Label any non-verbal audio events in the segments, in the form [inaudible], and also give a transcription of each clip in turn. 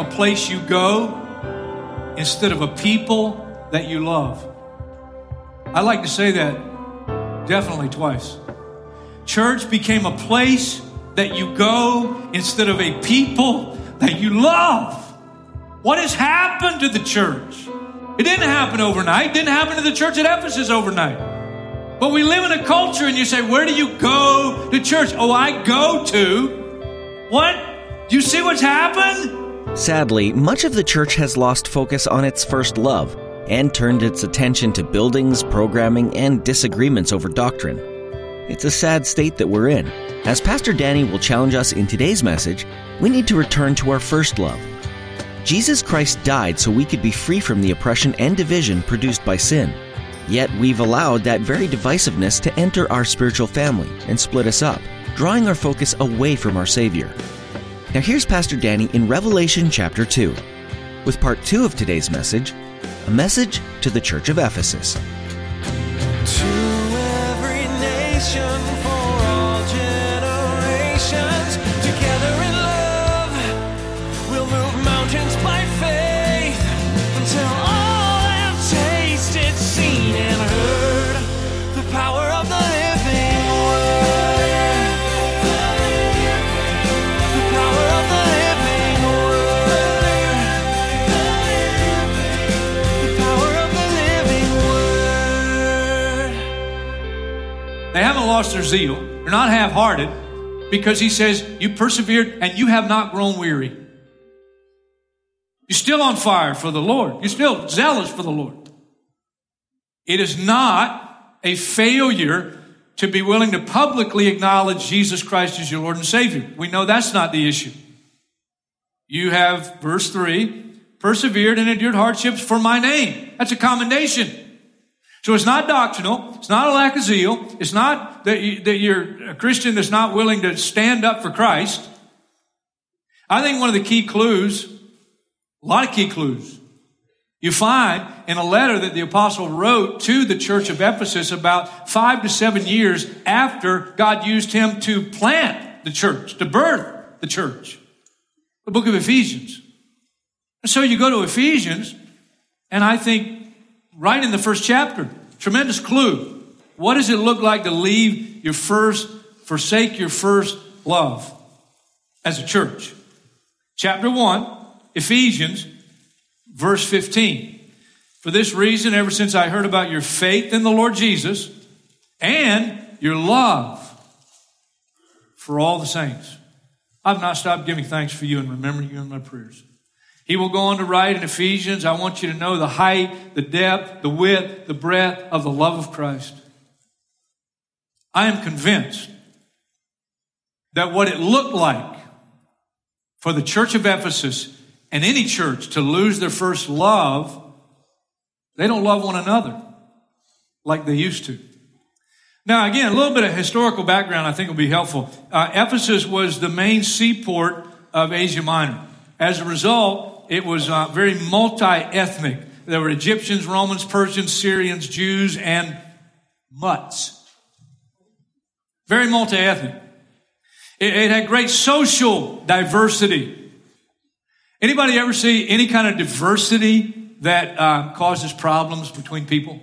A place you go instead of a people that you love. I like to say that definitely twice. Church became a place that you go instead of a people that you love. What has happened to the church? It didn't happen overnight. It didn't happen to the church at Ephesus overnight. But we live in a culture and you say, Where do you go to church? Oh, I go to. What? Do you see what's happened? Sadly, much of the church has lost focus on its first love and turned its attention to buildings, programming, and disagreements over doctrine. It's a sad state that we're in. As Pastor Danny will challenge us in today's message, we need to return to our first love. Jesus Christ died so we could be free from the oppression and division produced by sin. Yet we've allowed that very divisiveness to enter our spiritual family and split us up, drawing our focus away from our Savior. Now here's Pastor Danny in Revelation chapter 2, with part 2 of today's message, a message to the church of Ephesus. To every nation lost their zeal. They're not half hearted because he says, You persevered and you have not grown weary. You're still on fire for the Lord. You're still zealous for the Lord. It is not a failure to be willing to publicly acknowledge Jesus Christ as your Lord and Savior. We know that's not the issue. You have, verse 3, persevered and endured hardships for my name. That's a commendation. So it's not doctrinal. It's not a lack of zeal. It's not that, you, that you're a Christian that's not willing to stand up for Christ. I think one of the key clues, a lot of key clues, you find in a letter that the apostle wrote to the church of Ephesus about five to seven years after God used him to plant the church, to birth the church. The book of Ephesians. And so you go to Ephesians, and I think right in the first chapter, tremendous clue. What does it look like to leave your first, forsake your first love as a church? Chapter 1, Ephesians, verse 15. For this reason, ever since I heard about your faith in the Lord Jesus and your love for all the saints, I've not stopped giving thanks for you and remembering you in my prayers. He will go on to write in Ephesians, I want you to know the height, the depth, the width, the breadth of the love of Christ. I am convinced that what it looked like for the church of Ephesus and any church to lose their first love, they don't love one another like they used to. Now, again, a little bit of historical background I think will be helpful. Uh, Ephesus was the main seaport of Asia Minor. As a result, it was uh, very multi ethnic. There were Egyptians, Romans, Persians, Syrians, Jews, and mutts. Very multi ethnic. It, it had great social diversity. Anybody ever see any kind of diversity that uh, causes problems between people?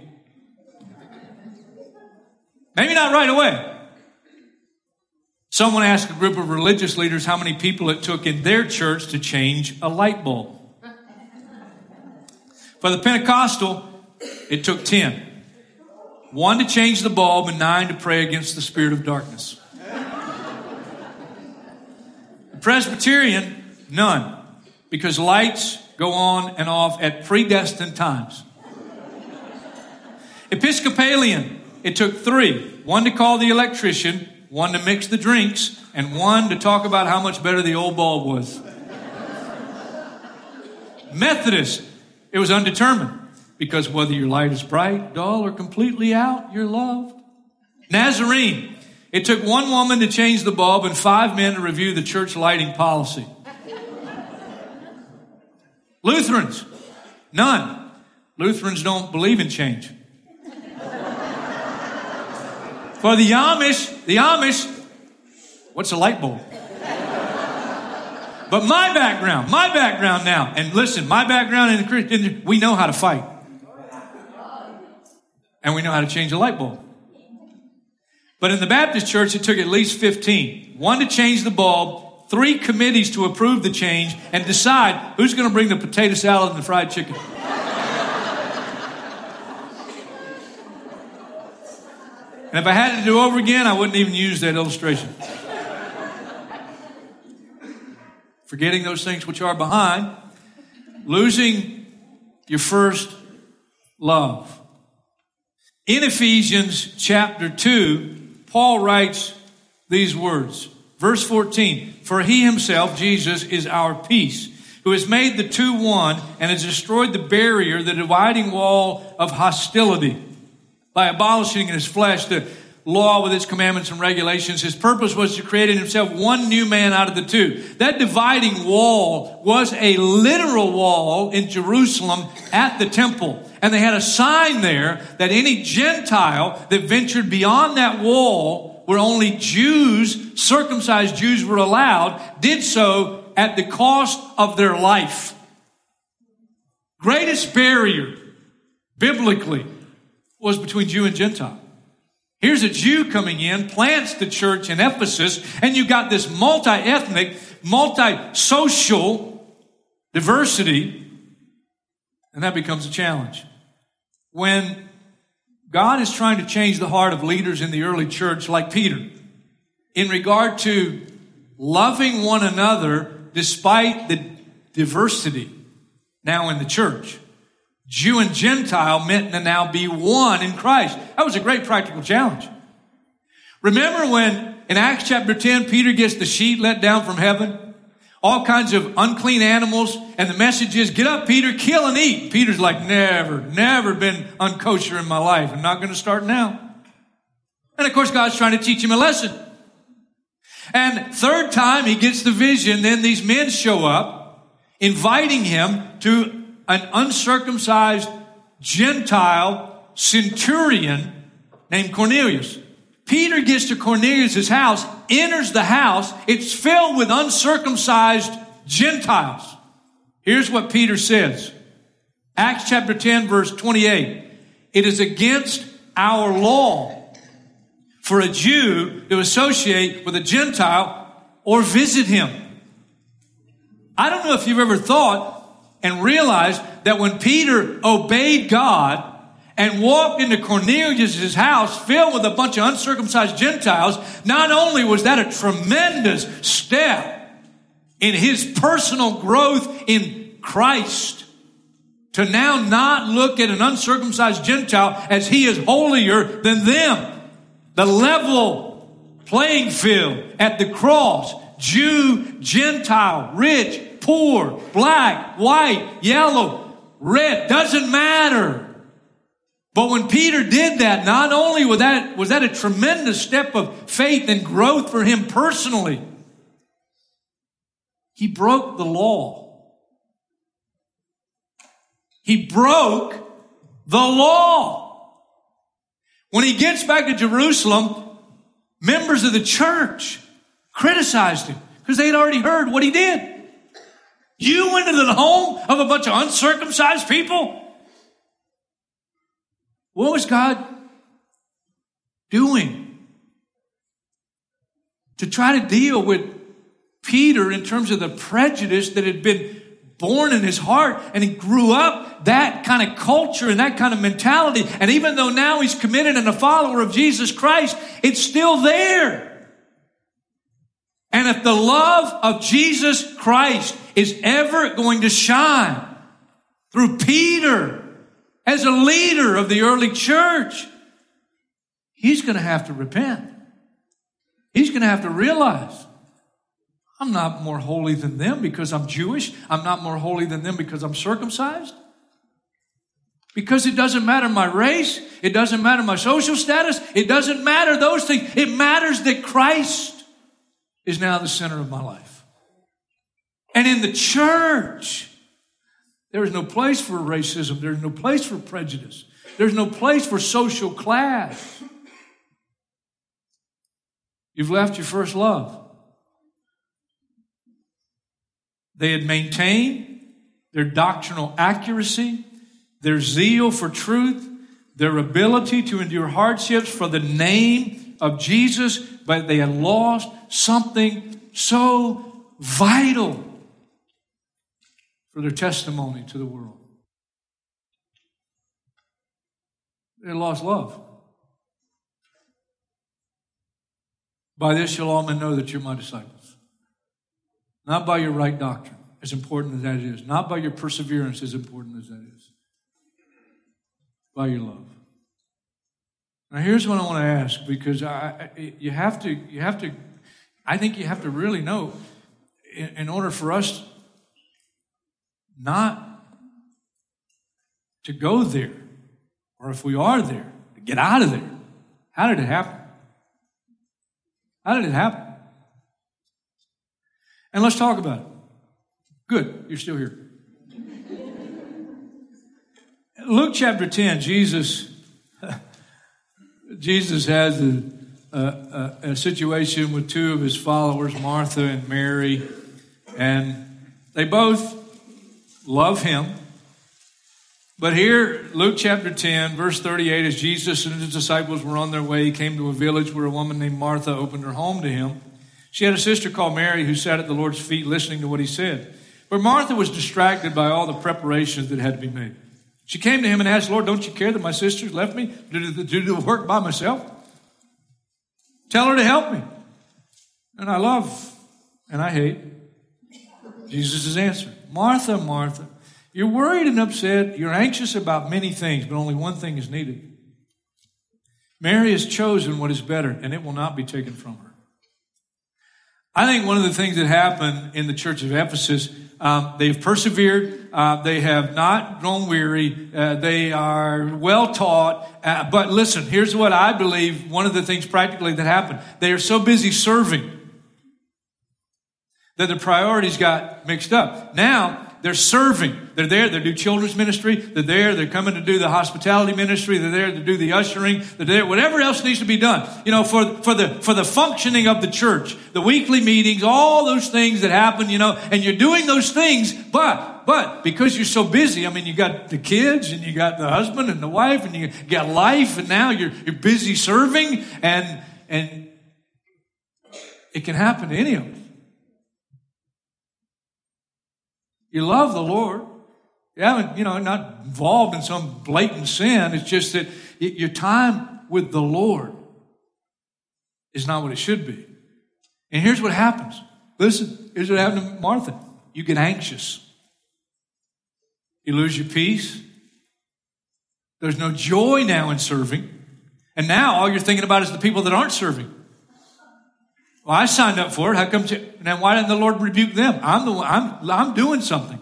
Maybe not right away. Someone asked a group of religious leaders how many people it took in their church to change a light bulb. For the Pentecostal, it took 10. One to change the bulb and nine to pray against the spirit of darkness. The Presbyterian, none, because lights go on and off at predestined times. Episcopalian, it took three one to call the electrician, one to mix the drinks, and one to talk about how much better the old bulb was. Methodist, it was undetermined because whether your light is bright, dull, or completely out, you're loved. Nazarene, it took one woman to change the bulb and five men to review the church lighting policy. Lutherans, none. Lutherans don't believe in change. For the Amish, the Amish, what's a light bulb? But my background, my background now, and listen, my background in the Christian, we know how to fight. And we know how to change a light bulb. But in the Baptist church, it took at least 15. One to change the bulb, three committees to approve the change, and decide who's going to bring the potato salad and the fried chicken. and if I had to do over again, I wouldn't even use that illustration. Forgetting those things which are behind, losing your first love. In Ephesians chapter 2, Paul writes these words. Verse 14, for he himself, Jesus, is our peace, who has made the two one and has destroyed the barrier, the dividing wall of hostility by abolishing in his flesh the law with its commandments and regulations. His purpose was to create in himself one new man out of the two. That dividing wall was a literal wall in Jerusalem at the temple. And they had a sign there that any Gentile that ventured beyond that wall where only Jews, circumcised Jews were allowed, did so at the cost of their life. Greatest barrier, biblically, was between Jew and Gentile. Here's a Jew coming in, plants the church in Ephesus, and you've got this multi-ethnic, multi-social diversity, and that becomes a challenge. When God is trying to change the heart of leaders in the early church, like Peter, in regard to loving one another despite the diversity now in the church. Jew and Gentile meant to now be one in Christ. That was a great practical challenge. Remember when in Acts chapter 10, Peter gets the sheet let down from heaven? All kinds of unclean animals, and the message is, get up, Peter, kill and eat. Peter's like, never, never been unkosher in my life. I'm not going to start now. And of course, God's trying to teach him a lesson. And third time he gets the vision, then these men show up, inviting him to an uncircumcised Gentile centurion named Cornelius. Peter gets to Cornelius' house, enters the house. It's filled with uncircumcised Gentiles. Here's what Peter says. Acts chapter 10 verse 28. It is against our law for a Jew to associate with a Gentile or visit him. I don't know if you've ever thought and realized that when Peter obeyed God and walked into Cornelius' house filled with a bunch of uncircumcised Gentiles, not only was that a tremendous step in his personal growth in Christ, to now not look at an uncircumcised Gentile as he is holier than them. The level playing field at the cross, Jew, Gentile, rich, poor, black, white, yellow, red, doesn't matter. But when Peter did that, not only was that, was that a tremendous step of faith and growth for him personally, he broke the law. He broke the law. When he gets back to Jerusalem, members of the church criticized him because they had already heard what he did. You went into the home of a bunch of uncircumcised people? What was God doing to try to deal with Peter in terms of the prejudice that had been born in his heart and he grew up that kind of culture and that kind of mentality. And even though now he's committed and a follower of Jesus Christ, it's still there. And if the love of Jesus Christ is ever going to shine through Peter as a leader of the early church, he's going to have to repent. He's going to have to realize I'm not more holy than them because I'm Jewish. I'm not more holy than them because I'm circumcised. Because it doesn't matter my race, it doesn't matter my social status, it doesn't matter those things. It matters that Christ is now the center of my life. And in the church, there is no place for racism, there's no place for prejudice, there's no place for social class. You've left your first love. They had maintained their doctrinal accuracy, their zeal for truth, their ability to endure hardships for the name of Jesus, but they had lost something so vital for their testimony to the world. They lost love. By this shall all men know that you're my disciples. Not by your right doctrine, as important as that is. Not by your perseverance, as important as that is. By your love. Now, here's what I want to ask because I, you have to, you have to, I think you have to really know in, in order for us not to go there, or if we are there, to get out of there. How did it happen? How did it happen? And let's talk about it. Good, you're still here. Luke chapter 10, Jesus [laughs] Jesus has a, a, a, situation with two of his followers, Martha and Mary, and they both love him. But here, Luke chapter 10, verse 38, as Jesus and his disciples were on their way, he came to a village where a woman named Martha opened her home to him. She had a sister called Mary who sat at the Lord's feet listening to what he said. But Martha was distracted by all the preparations that had to be made. She came to him and asked, Lord, don't you care that my sisters left me to do, do the work by myself? Tell her to help me. And I love and I hate Jesus' answer. Martha, Martha, you're worried and upset. You're anxious about many things, but only one thing is needed. Mary has chosen what is better, and it will not be taken from her. I think one of the things that happened in the church of Ephesus um, they've persevered. Uh, they have not grown weary. Uh, they are well taught. Uh, but listen, here's what I believe one of the things practically that happened. They are so busy serving that the priorities got mixed up. Now, they're serving. They're there. They do children's ministry. They're there. They're coming to do the hospitality ministry. They're there to do the ushering. They're there. Whatever else needs to be done. You know, for, for the, for the functioning of the church, the weekly meetings, all those things that happen, you know, and you're doing those things, but, but because you're so busy, I mean, you got the kids and you got the husband and the wife and you got life and now you're, you're busy serving and, and it can happen to any of us. You love the Lord. You haven't, you know, not involved in some blatant sin. It's just that your time with the Lord is not what it should be. And here's what happens. Listen, here's what happened to Martha. You get anxious. You lose your peace. There's no joy now in serving. And now all you're thinking about is the people that aren't serving. Well, I signed up for it. How come? now, why didn't the Lord rebuke them? I'm the one, I'm, I'm doing something.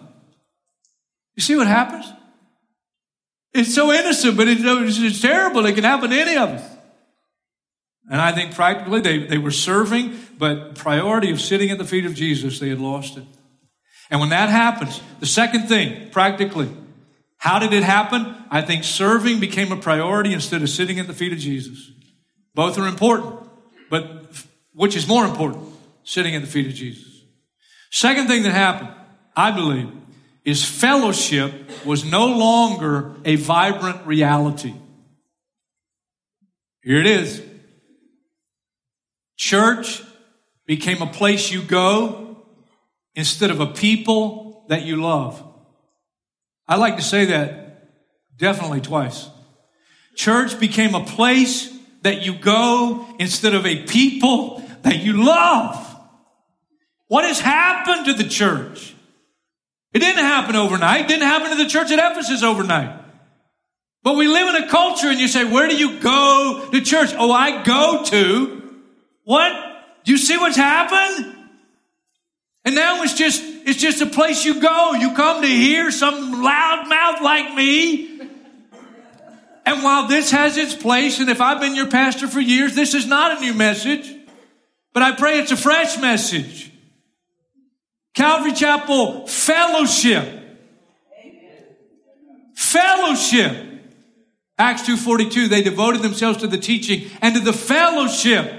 You see what happens? It's so innocent, but it's, it's terrible. It can happen to any of us. And I think practically they, they were serving, but priority of sitting at the feet of Jesus, they had lost it. And when that happens, the second thing, practically, how did it happen? I think serving became a priority instead of sitting at the feet of Jesus. Both are important, but which is more important? Sitting at the feet of Jesus. Second thing that happened, I believe, is fellowship was no longer a vibrant reality. Here it is. Church became a place you go instead of a people that you love. I like to say that definitely twice. Church became a place that you go instead of a people that you love. What has happened to the church? It didn't happen overnight. It didn't happen to the church at Ephesus overnight. But we live in a culture and you say, where do you go to church? Oh, I go to what? Do you see what's happened? And now it's just, it's just a place you go. You come to hear some loud mouth like me. And while this has its place, and if I've been your pastor for years, this is not a new message, but I pray it's a fresh message. Calvary Chapel fellowship. Fellowship. Acts 2.42, they devoted themselves to the teaching and to the fellowship.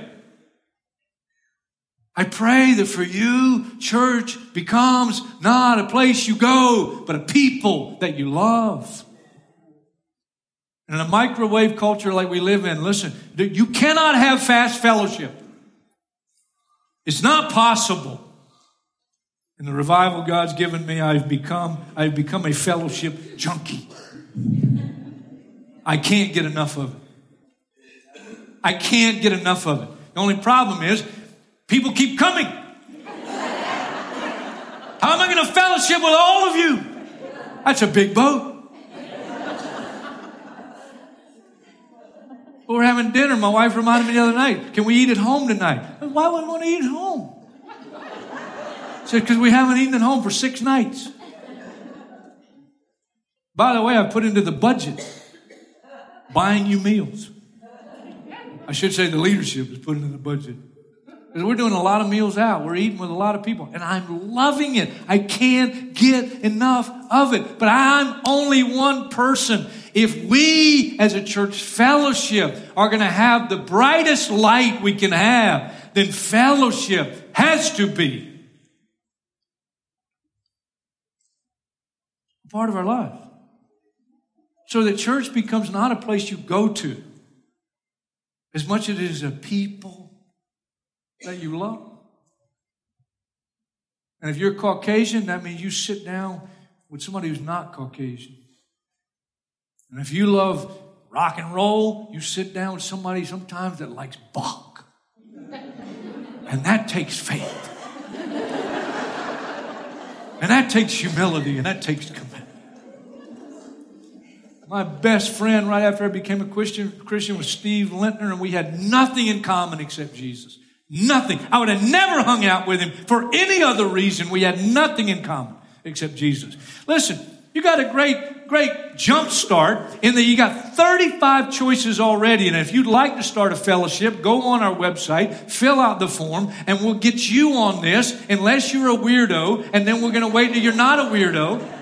I pray that for you, church becomes not a place you go, but a people that you love. In a microwave culture like we live in, listen, you cannot have fast fellowship. It's not possible. In the revival God's given me, I've become, I've become a fellowship junkie. I can't get enough of it. I can't get enough of it. The only problem is people keep coming. How am I going to fellowship with all of you? That's a big boat. We were having dinner. My wife reminded me the other night, can we eat at home tonight? Why would we want to eat at home? She said, because we haven't eaten at home for six nights. By the way, I put into the budget buying you meals. I should say the leadership is putting in the budget. Because we're doing a lot of meals out. We're eating with a lot of people. And I'm loving it. I can't get enough of it. But I'm only one person. If we as a church fellowship are going to have the brightest light we can have, then fellowship has to be part of our life. So that church becomes not a place you go to as much as it is a people that you love. And if you're Caucasian, that means you sit down with somebody who's not Caucasian. And if you love rock and roll, you sit down with somebody sometimes that likes Bach. And that takes faith. And that takes humility and that takes commitment. My best friend right after I became a Christian, Christian was Steve Lintner, and we had nothing in common except Jesus. Nothing. I would have never hung out with him for any other reason. We had nothing in common except Jesus. Listen, you got a great, great jump start in that you got 35 choices already. And if you'd like to start a fellowship, go on our website, fill out the form, and we'll get you on this unless you're a weirdo. And then we're going to wait till you're not a weirdo.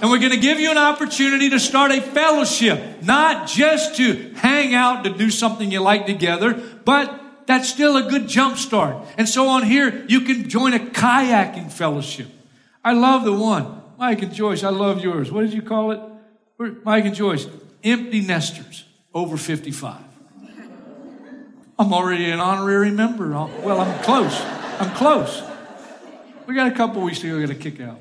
And we're going to give you an opportunity to start a fellowship, not just to hang out to do something you like together, but that's still a good jump start. And so on here, you can join a kayaking fellowship. I love the one. Mike and Joyce, I love yours. What did you call it? Mike and Joyce, empty nesters over 55. I'm already an honorary member. Well, I'm close. I'm close. We got a couple we still got a kick out.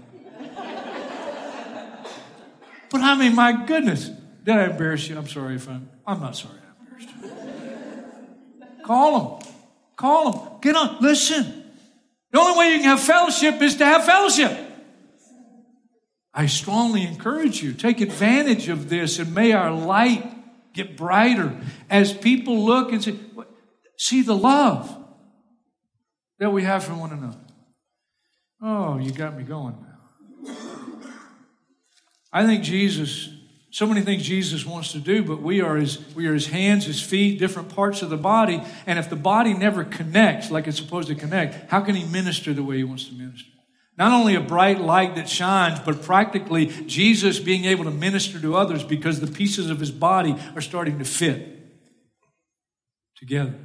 But I mean, my goodness, did I embarrass you? I'm sorry if I'm, I'm not sorry I embarrassed you. Call them. Call them. Get on. Listen. The only way you can have fellowship is to have fellowship. I strongly encourage you, take advantage of this and may our light get brighter as people look and say, see the love that we have for one another. Oh, you got me going now. I think Jesus, so many things Jesus wants to do, but we are his, we are his hands, his feet, different parts of the body. And if the body never connects like it's supposed to connect, how can he minister the way he wants to minister? Not only a bright light that shines, but practically Jesus being able to minister to others because the pieces of his body are starting to fit together.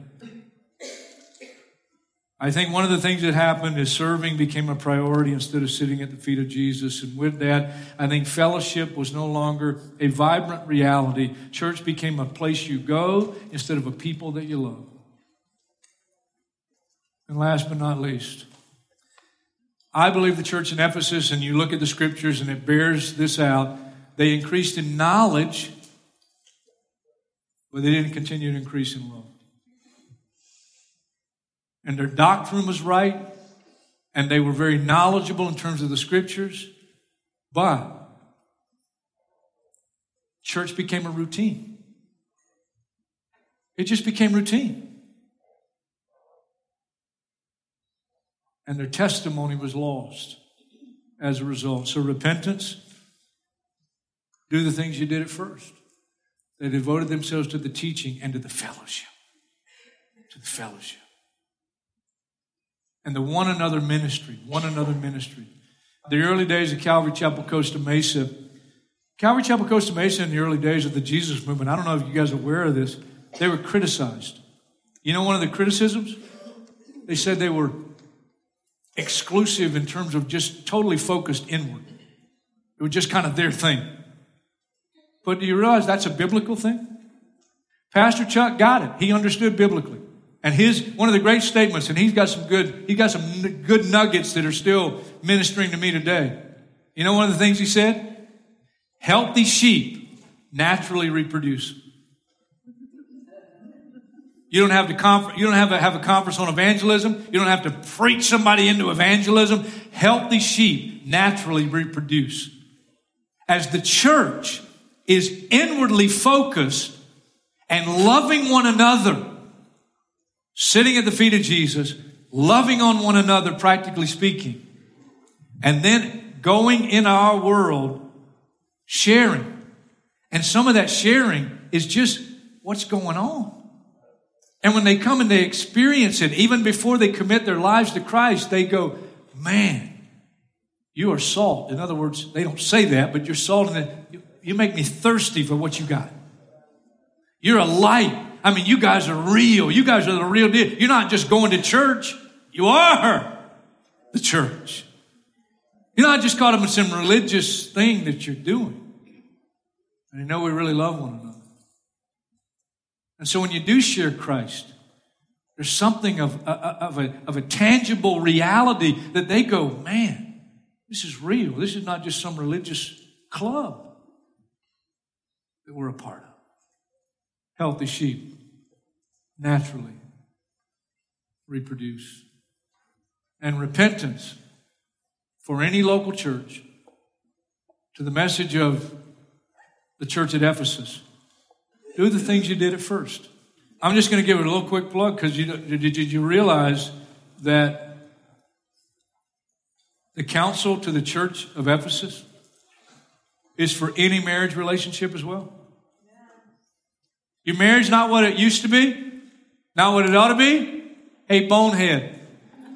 I think one of the things that happened is serving became a priority instead of sitting at the feet of Jesus. And with that, I think fellowship was no longer a vibrant reality. Church became a place you go instead of a people that you love. And last but not least, I believe the church in Ephesus, and you look at the scriptures and it bears this out, they increased in knowledge, but they didn't continue to increase in love and their doctrine was right, and they were very knowledgeable in terms of the scriptures, but church became a routine. It just became routine. And their testimony was lost as a result. So, repentance, do the things you did at first. They devoted themselves to the teaching and to the fellowship. To the fellowship. And the one another ministry, one another ministry. The early days of Calvary Chapel Costa Mesa, Calvary Chapel Costa Mesa in the early days of the Jesus movement, I don't know if you guys are aware of this, they were criticized. You know one of the criticisms? They said they were exclusive in terms of just totally focused inward. It was just kind of their thing. But do you realize that's a biblical thing? Pastor Chuck got it. He understood biblically. And his one of the great statements, and he's got some good, he got some good nuggets that are still ministering to me today. You know one of the things he said? Healthy sheep naturally reproduce. You don't have to confer- you don't have to have a conference on evangelism. You don't have to preach somebody into evangelism. Healthy sheep naturally reproduce. As the church is inwardly focused and loving one another, sitting at the feet of Jesus, loving on one another, practically speaking, and then going in our world, sharing. And some of that sharing is just what's going on. And when they come and they experience it, even before they commit their lives to Christ, they go, man, you are salt. In other words, they don't say that, but you're salt and you, you make me thirsty for what you got. You're a light. I mean, you guys are real. You guys are the real deal. You're not just going to church. You are the church. You're not just caught up in some religious thing that you're doing. And you know we really love one another. And so when you do share Christ, there's something of, uh, uh, of, a, of a tangible reality that they go, man, this is real. This is not just some religious club that we're a part of. Healthy sheep naturally reproduce. And repentance for any local church to the message of the church at Ephesus do the things you did at first. I'm just going to give it a little quick plug because you, did, you realize that the counsel to the church of Ephesus is for any marriage relationship as well? Your marriage not what it used to be, not what it ought to be. Hey, bonehead,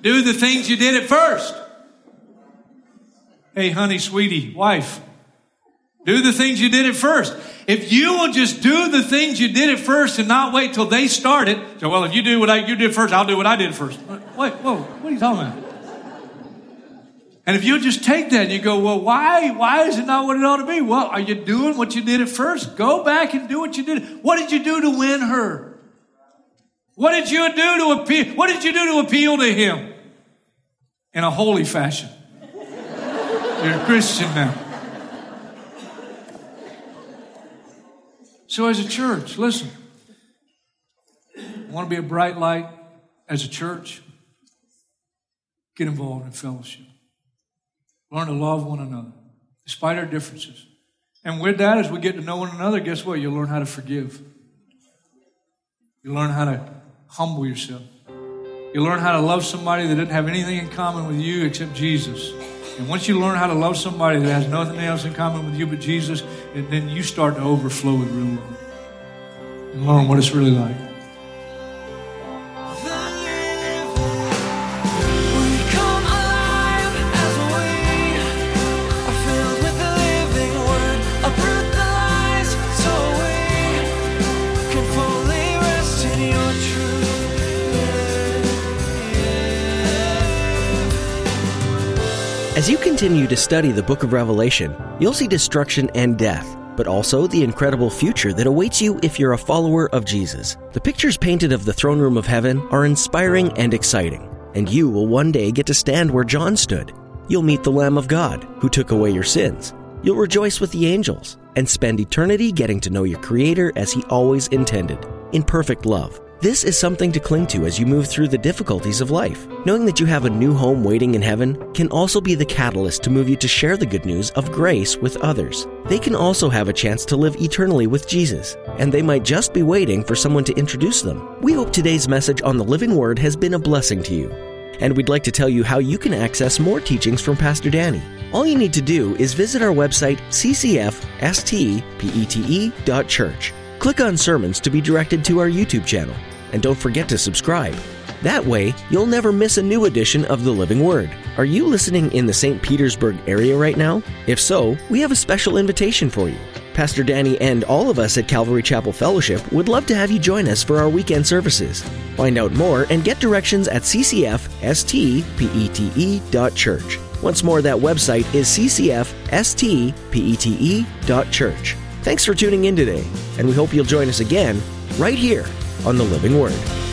do the things you did at first. Hey, honey, sweetie, wife, do the things you did at first. If you will just do the things you did at first and not wait till they start it, so well, if you do what I, you did first, I'll do what I did first. Wait, whoa, what are you talking about? And if you just take that and you go, well, why, why is it not what it ought to be? Well, are you doing what you did at first? Go back and do what you did. What did you do to win her? What did you do to appeal? What did you do to appeal to him? In a holy fashion. You're a Christian now. So, as a church, listen, want to be a bright light as a church? Get involved in fellowship. Learn to love one another, despite our differences. And with that, as we get to know one another, guess what? You'll learn how to forgive. You learn how to humble yourself. You learn how to love somebody that didn't have anything in common with you except Jesus. And once you learn how to love somebody that has nothing else in common with you but Jesus, and then you start to overflow with real love and learn what it's really like. Continue to study the book of Revelation, you'll see destruction and death, but also the incredible future that awaits you if you're a follower of Jesus. The pictures painted of the throne room of heaven are inspiring and exciting, and you will one day get to stand where John stood. You'll meet the Lamb of God, who took away your sins. You'll rejoice with the angels and spend eternity getting to know your Creator as He always intended, in perfect love. This is something to cling to as you move through the difficulties of life. Knowing that you have a new home waiting in heaven can also be the catalyst to move you to share the good news of grace with others. They can also have a chance to live eternally with Jesus, and they might just be waiting for someone to introduce them. We hope today's message on the Living Word has been a blessing to you. And we'd like to tell you how you can access more teachings from Pastor Danny. All you need to do is visit our website, ccfstpete.church. Click on sermons to be directed to our YouTube channel. And don't forget to subscribe. That way, you'll never miss a new edition of the Living Word. Are you listening in the St. Petersburg area right now? If so, we have a special invitation for you. Pastor Danny and all of us at Calvary Chapel Fellowship would love to have you join us for our weekend services. Find out more and get directions at ccfstpete.church. Once more, that website is ccfstpete.church. Thanks for tuning in today, and we hope you'll join us again right here on the Living Word.